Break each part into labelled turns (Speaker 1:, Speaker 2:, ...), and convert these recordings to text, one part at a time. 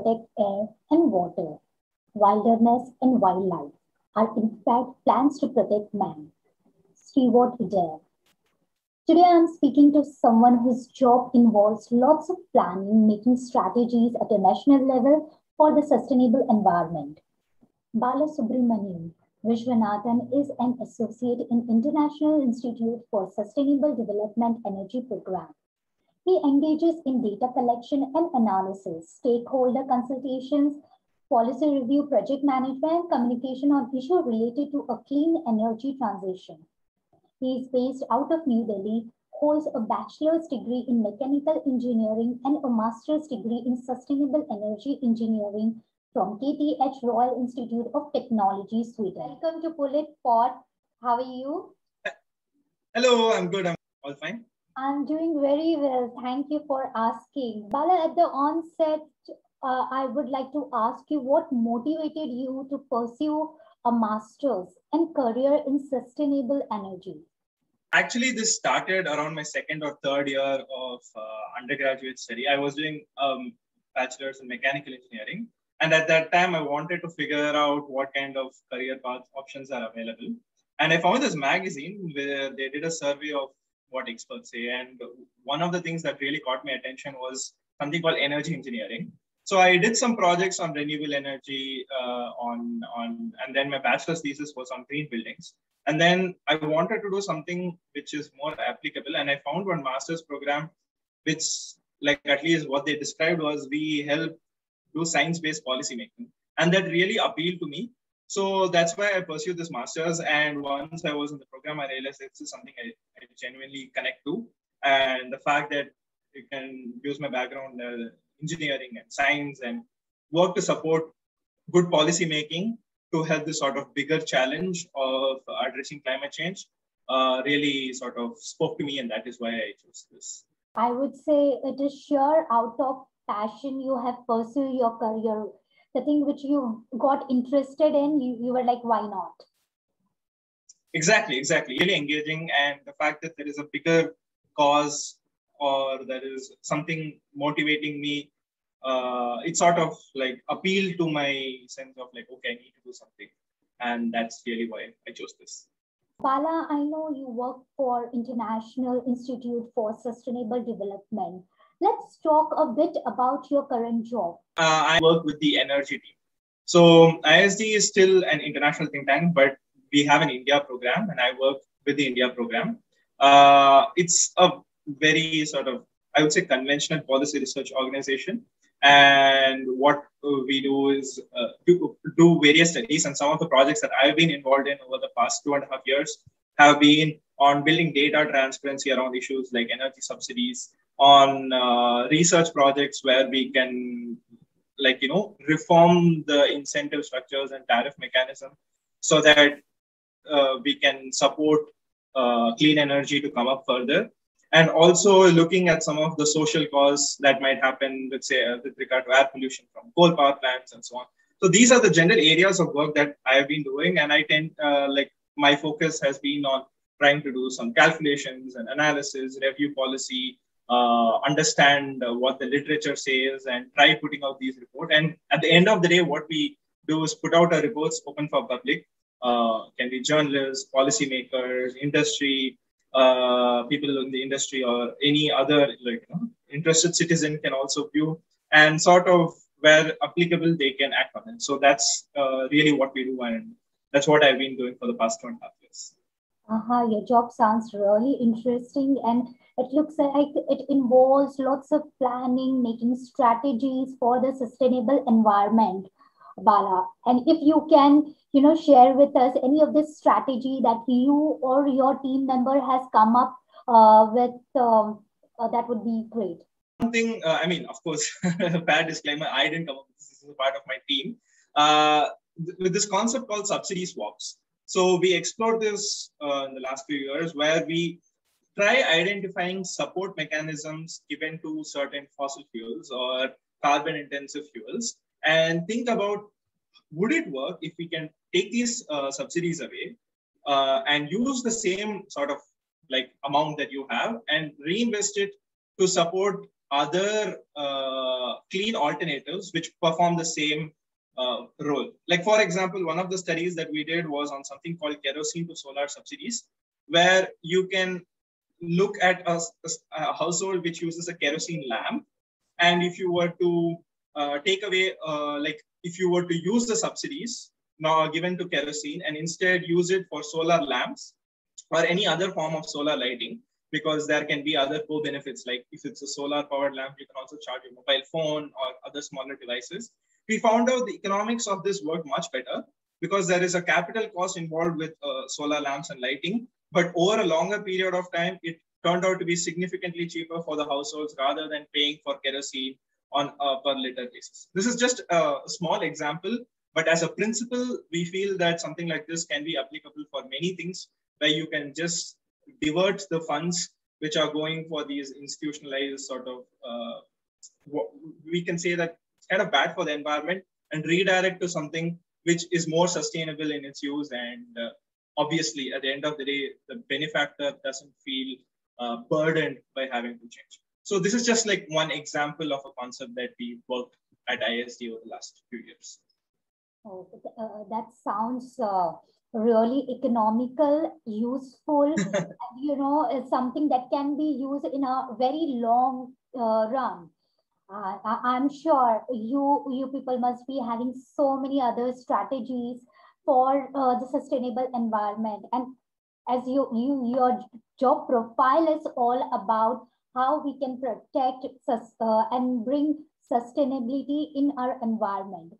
Speaker 1: protect air and water, wilderness and wildlife are in fact plans to protect man. Stewart Udall. Today I'm speaking to someone whose job involves lots of planning, making strategies at a national level for the sustainable environment. Bala Subramanian Vishwanathan is an associate in International Institute for Sustainable Development Energy Program. He engages in data collection and analysis, stakeholder consultations, policy review, project management, communication on issues related to a clean energy transition. He is based out of New Delhi, holds a bachelor's degree in mechanical engineering and a master's degree in sustainable energy engineering from KTH Royal Institute of Technology, Sweden. Welcome to POOLit Pod. How are you?
Speaker 2: Hello, I'm good. I'm all fine.
Speaker 1: I'm doing very well. Thank you for asking. Bala, at the onset, uh, I would like to ask you what motivated you to pursue a master's and career in sustainable energy?
Speaker 2: Actually, this started around my second or third year of uh, undergraduate study. I was doing um, bachelor's in mechanical engineering and at that time, I wanted to figure out what kind of career path options are available. And I found this magazine where they did a survey of what experts say. And one of the things that really caught my attention was something called energy engineering. So I did some projects on renewable energy, uh, on on, and then my bachelor's thesis was on green buildings. And then I wanted to do something which is more applicable, and I found one master's program, which, like at least what they described was, we help do science-based policy making. And that really appealed to me. So that's why I pursued this master's. And once I was in the program, I realized this is something I genuinely connect to. And the fact that I can use my background uh, engineering and science and work to support good policy making to help this sort of bigger challenge of addressing climate change uh, really sort of spoke to me and that is why i chose this.
Speaker 1: I would say it is sure out of passion you have pursued your career. The thing which you got interested in you, you were like why not
Speaker 2: exactly exactly really engaging and the fact that there is a bigger cause or there is something motivating me uh, it sort of like appealed to my sense of like okay i need to do something and that's really why i chose this
Speaker 1: bala i know you work for international institute for sustainable development Let's talk a bit about your current job.
Speaker 2: Uh, I work with the energy team. So ISD is still an international think tank, but we have an India program, and I work with the India program. Uh, it's a very sort of, I would say, conventional policy research organization. And what we do is uh, do, do various studies, and some of the projects that I've been involved in over the past two and a half years have been on building data transparency around issues like energy subsidies, on uh, research projects where we can like you know reform the incentive structures and tariff mechanism so that uh, we can support uh, clean energy to come up further and also looking at some of the social costs that might happen let's say uh, with regard to air pollution from coal power plants and so on so these are the general areas of work that i have been doing and i tend uh, like my focus has been on trying to do some calculations and analysis review policy uh, understand uh, what the literature says and try putting out these reports. And at the end of the day, what we do is put out our reports open for public. Uh, can be journalists, policymakers, industry, uh, people in the industry, or any other like you know, interested citizen can also view and sort of where applicable they can act on it. So that's uh, really what we do, and that's what I've been doing for the past two and a half years.
Speaker 1: Uh-huh, your job sounds really interesting and it looks like it involves lots of planning, making strategies for the sustainable environment, Bala. And if you can, you know, share with us any of this strategy that you or your team member has come up uh, with, um, uh, that would be great.
Speaker 2: Something, uh, I mean, of course, bad disclaimer, I didn't come up with this. This is a part of my team. Uh, with this concept called subsidy swaps. So we explored this uh, in the last few years where we try identifying support mechanisms given to certain fossil fuels or carbon intensive fuels and think about would it work if we can take these uh, subsidies away uh, and use the same sort of like amount that you have and reinvest it to support other uh, clean alternatives which perform the same uh, role. Like, for example, one of the studies that we did was on something called kerosene to solar subsidies, where you can look at a, a household which uses a kerosene lamp. And if you were to uh, take away, uh, like, if you were to use the subsidies given to kerosene and instead use it for solar lamps or any other form of solar lighting, because there can be other co-benefits like if it's a solar powered lamp you can also charge your mobile phone or other smaller devices. We found out the economics of this work much better because there is a capital cost involved with uh, solar lamps and lighting but over a longer period of time it turned out to be significantly cheaper for the households rather than paying for kerosene on a per liter basis. This is just a small example but as a principle we feel that something like this can be applicable for many things where you can just divert the funds which are going for these institutionalized sort of uh, we can say that it's kind of bad for the environment and redirect to something which is more sustainable in its use and uh, obviously at the end of the day the benefactor doesn't feel uh, burdened by having to change. So this is just like one example of a concept that we worked at isd over the last few years
Speaker 1: oh, uh, that sounds uh, really economical, useful, you know, is something that can be used in a very long uh, run. Uh, I'm sure you you people must be having so many other strategies for uh, the sustainable environment. And as you you your job profile is all about how we can protect uh, and bring sustainability in our environment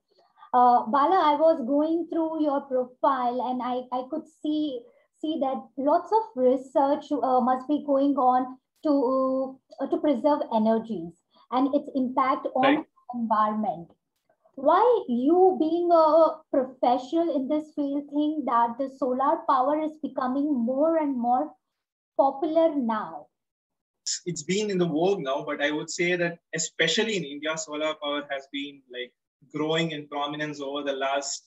Speaker 1: uh, Bala, I was going through your profile and I, I could see see that lots of research uh, must be going on to uh, to preserve energies and its impact on right. environment. Why you being a professional in this field think that the solar power is becoming more and more popular now?
Speaker 2: It's been in the vogue now, but I would say that especially in India, solar power has been like growing in prominence over the last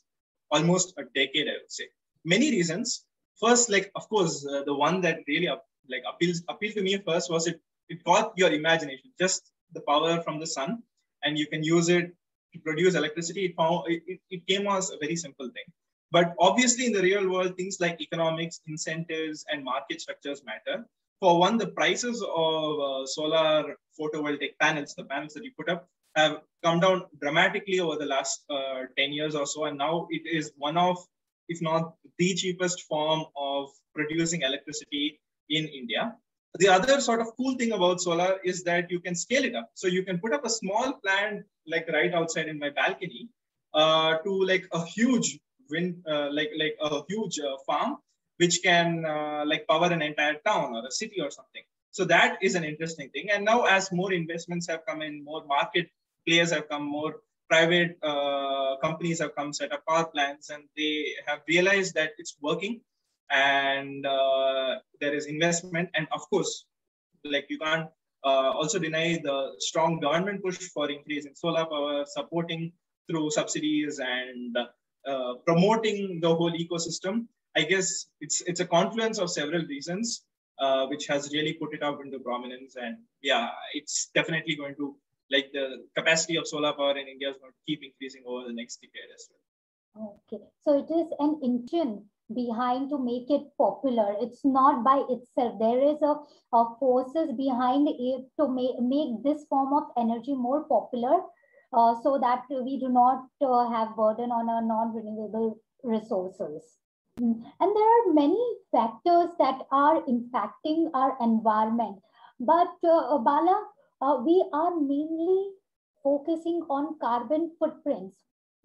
Speaker 2: almost a decade, I would say. Many reasons. First, like of course, uh, the one that really up, like appeals appealed to me first was it it caught your imagination. Just the power from the sun, and you can use it to produce electricity. It found it, it came as a very simple thing. But obviously, in the real world, things like economics, incentives, and market structures matter. For one, the prices of uh, solar photovoltaic panels, the panels that you put up, have come down dramatically over the last uh, 10 years or so. And now it is one of, if not the cheapest form of producing electricity in India. The other sort of cool thing about solar is that you can scale it up. So you can put up a small plant like right outside in my balcony uh, to like a huge wind, uh, like like a huge uh, farm, which can uh, like power an entire town or a city or something. So that is an interesting thing. And now, as more investments have come in, more market players have come, more private uh, companies have come, set up power plants, and they have realized that it's working and uh, there is investment. And of course, like you can't uh, also deny the strong government push for increase in solar power, supporting through subsidies and uh, promoting the whole ecosystem. I guess it's it's a confluence of several reasons, uh, which has really put it up into prominence. And yeah, it's definitely going to like the capacity of solar power in India is going to keep increasing over the next decade as
Speaker 1: well. Okay, so it is an engine behind to make it popular. It's not by itself. There is a, a forces behind it to make, make this form of energy more popular uh, so that we do not uh, have burden on our non-renewable resources. Mm. And there are many factors that are impacting our environment. But uh, Bala, uh, we are mainly focusing on carbon footprints.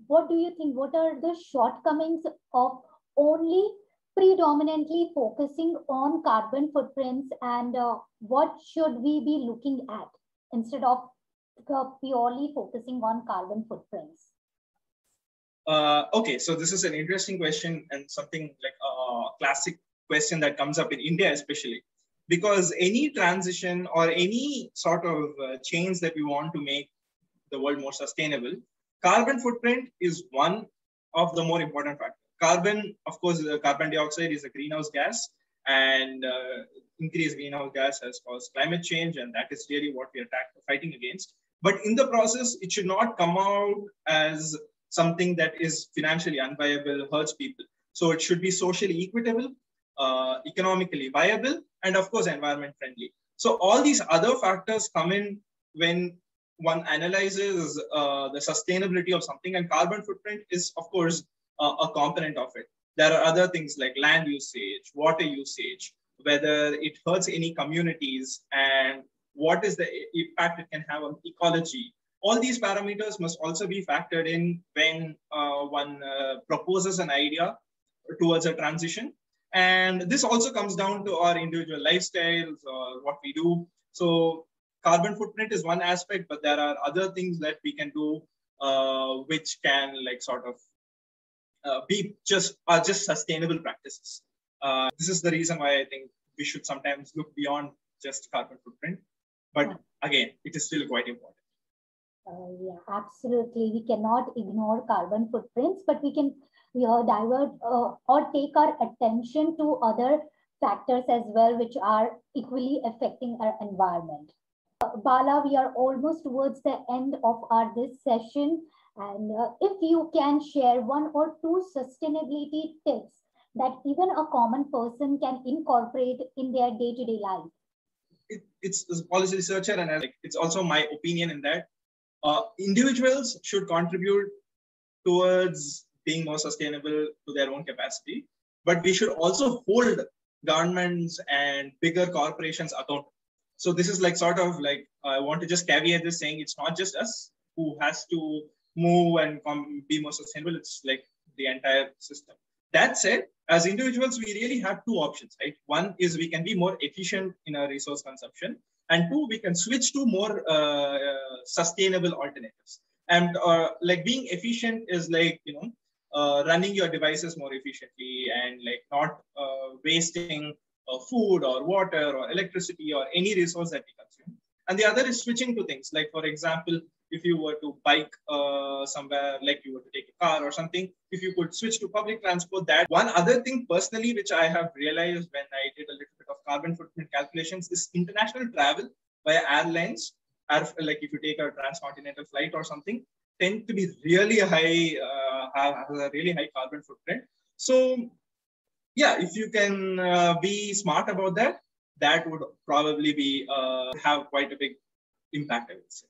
Speaker 1: What do you think? What are the shortcomings of only predominantly focusing on carbon footprints and uh, what should we be looking at instead of uh, purely focusing on carbon footprints?
Speaker 2: Uh, okay, so this is an interesting question and something like a classic question that comes up in India, especially because any transition or any sort of uh, change that we want to make the world more sustainable, carbon footprint is one of the more important factors. Carbon, of course, uh, carbon dioxide is a greenhouse gas, and uh, increased greenhouse gas has caused climate change, and that is really what we are fighting against. But in the process, it should not come out as something that is financially unviable, hurts people. So it should be socially equitable, uh, economically viable, and of course, environment friendly. So all these other factors come in when one analyzes uh, the sustainability of something, and carbon footprint is, of course, uh, a component of it. There are other things like land usage, water usage, whether it hurts any communities, and what is the impact it can have on ecology. All these parameters must also be factored in when uh, one uh, proposes an idea towards a transition. And this also comes down to our individual lifestyles or what we do. So carbon footprint is one aspect, but there are other things that we can do uh, which can like sort of uh, be just are just sustainable practices. Uh, this is the reason why I think we should sometimes look beyond just carbon footprint. But again, it is still quite important.
Speaker 1: Uh, yeah, absolutely. We cannot ignore carbon footprints, but we can uh, divert uh, or take our attention to other factors as well, which are equally affecting our environment. Uh, Bala, we are almost towards the end of our this session. And uh, if you can share one or two sustainability tips that even a common person can incorporate in their day-to-day life.
Speaker 2: It, it's a policy researcher and like, it's also my opinion in that uh, individuals should contribute towards being more sustainable to their own capacity, but we should also hold governments and bigger corporations accountable. So this is like sort of like I want to just caveat this saying it's not just us who has to move and be more sustainable. It's like the entire system. That said, as individuals, we really have two options, right? One is we can be more efficient in our resource consumption, and two, we can switch to more uh, uh, sustainable alternatives. And uh, like being efficient is like you know uh, running your devices more efficiently and like not uh, wasting uh, food or water or electricity or any resource that we consume. And the other is switching to things like, for example, if you were to bike uh, somewhere, like you were to take a car or something, if you could switch to public transport, that one other thing personally, which I have realized when I did a little bit of carbon footprint calculations, is international travel via airlines. Like if you take a transcontinental flight or something, tend to be really high, uh, have, a really high carbon footprint. So yeah, if you can uh, be smart about that, that would probably be uh, have quite a big impact, I would say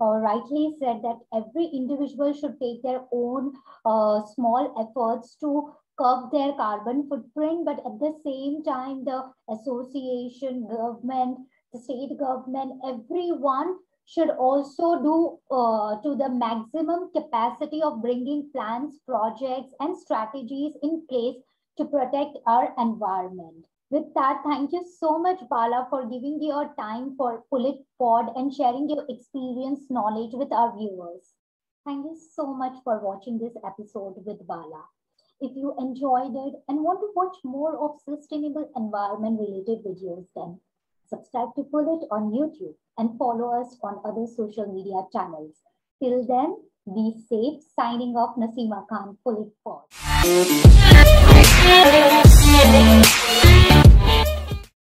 Speaker 1: uh, rightly said that every individual should take their own uh, small efforts to curb their carbon footprint, but at the same time, the association, government, the state government, everyone should also do uh, to the maximum capacity of bringing plans, projects, and strategies in place to protect our environment. With that, thank you so much, Bala, for giving your time for POOLit Pod and sharing your experience, knowledge with our viewers. Thank you so much for watching this episode with Bala. If you enjoyed it and want to watch more of sustainable environment related videos, then subscribe to POOLit on YouTube and follow us on other social media channels. Till then, be safe. Signing off, Nasima Khan, POOLit Pod.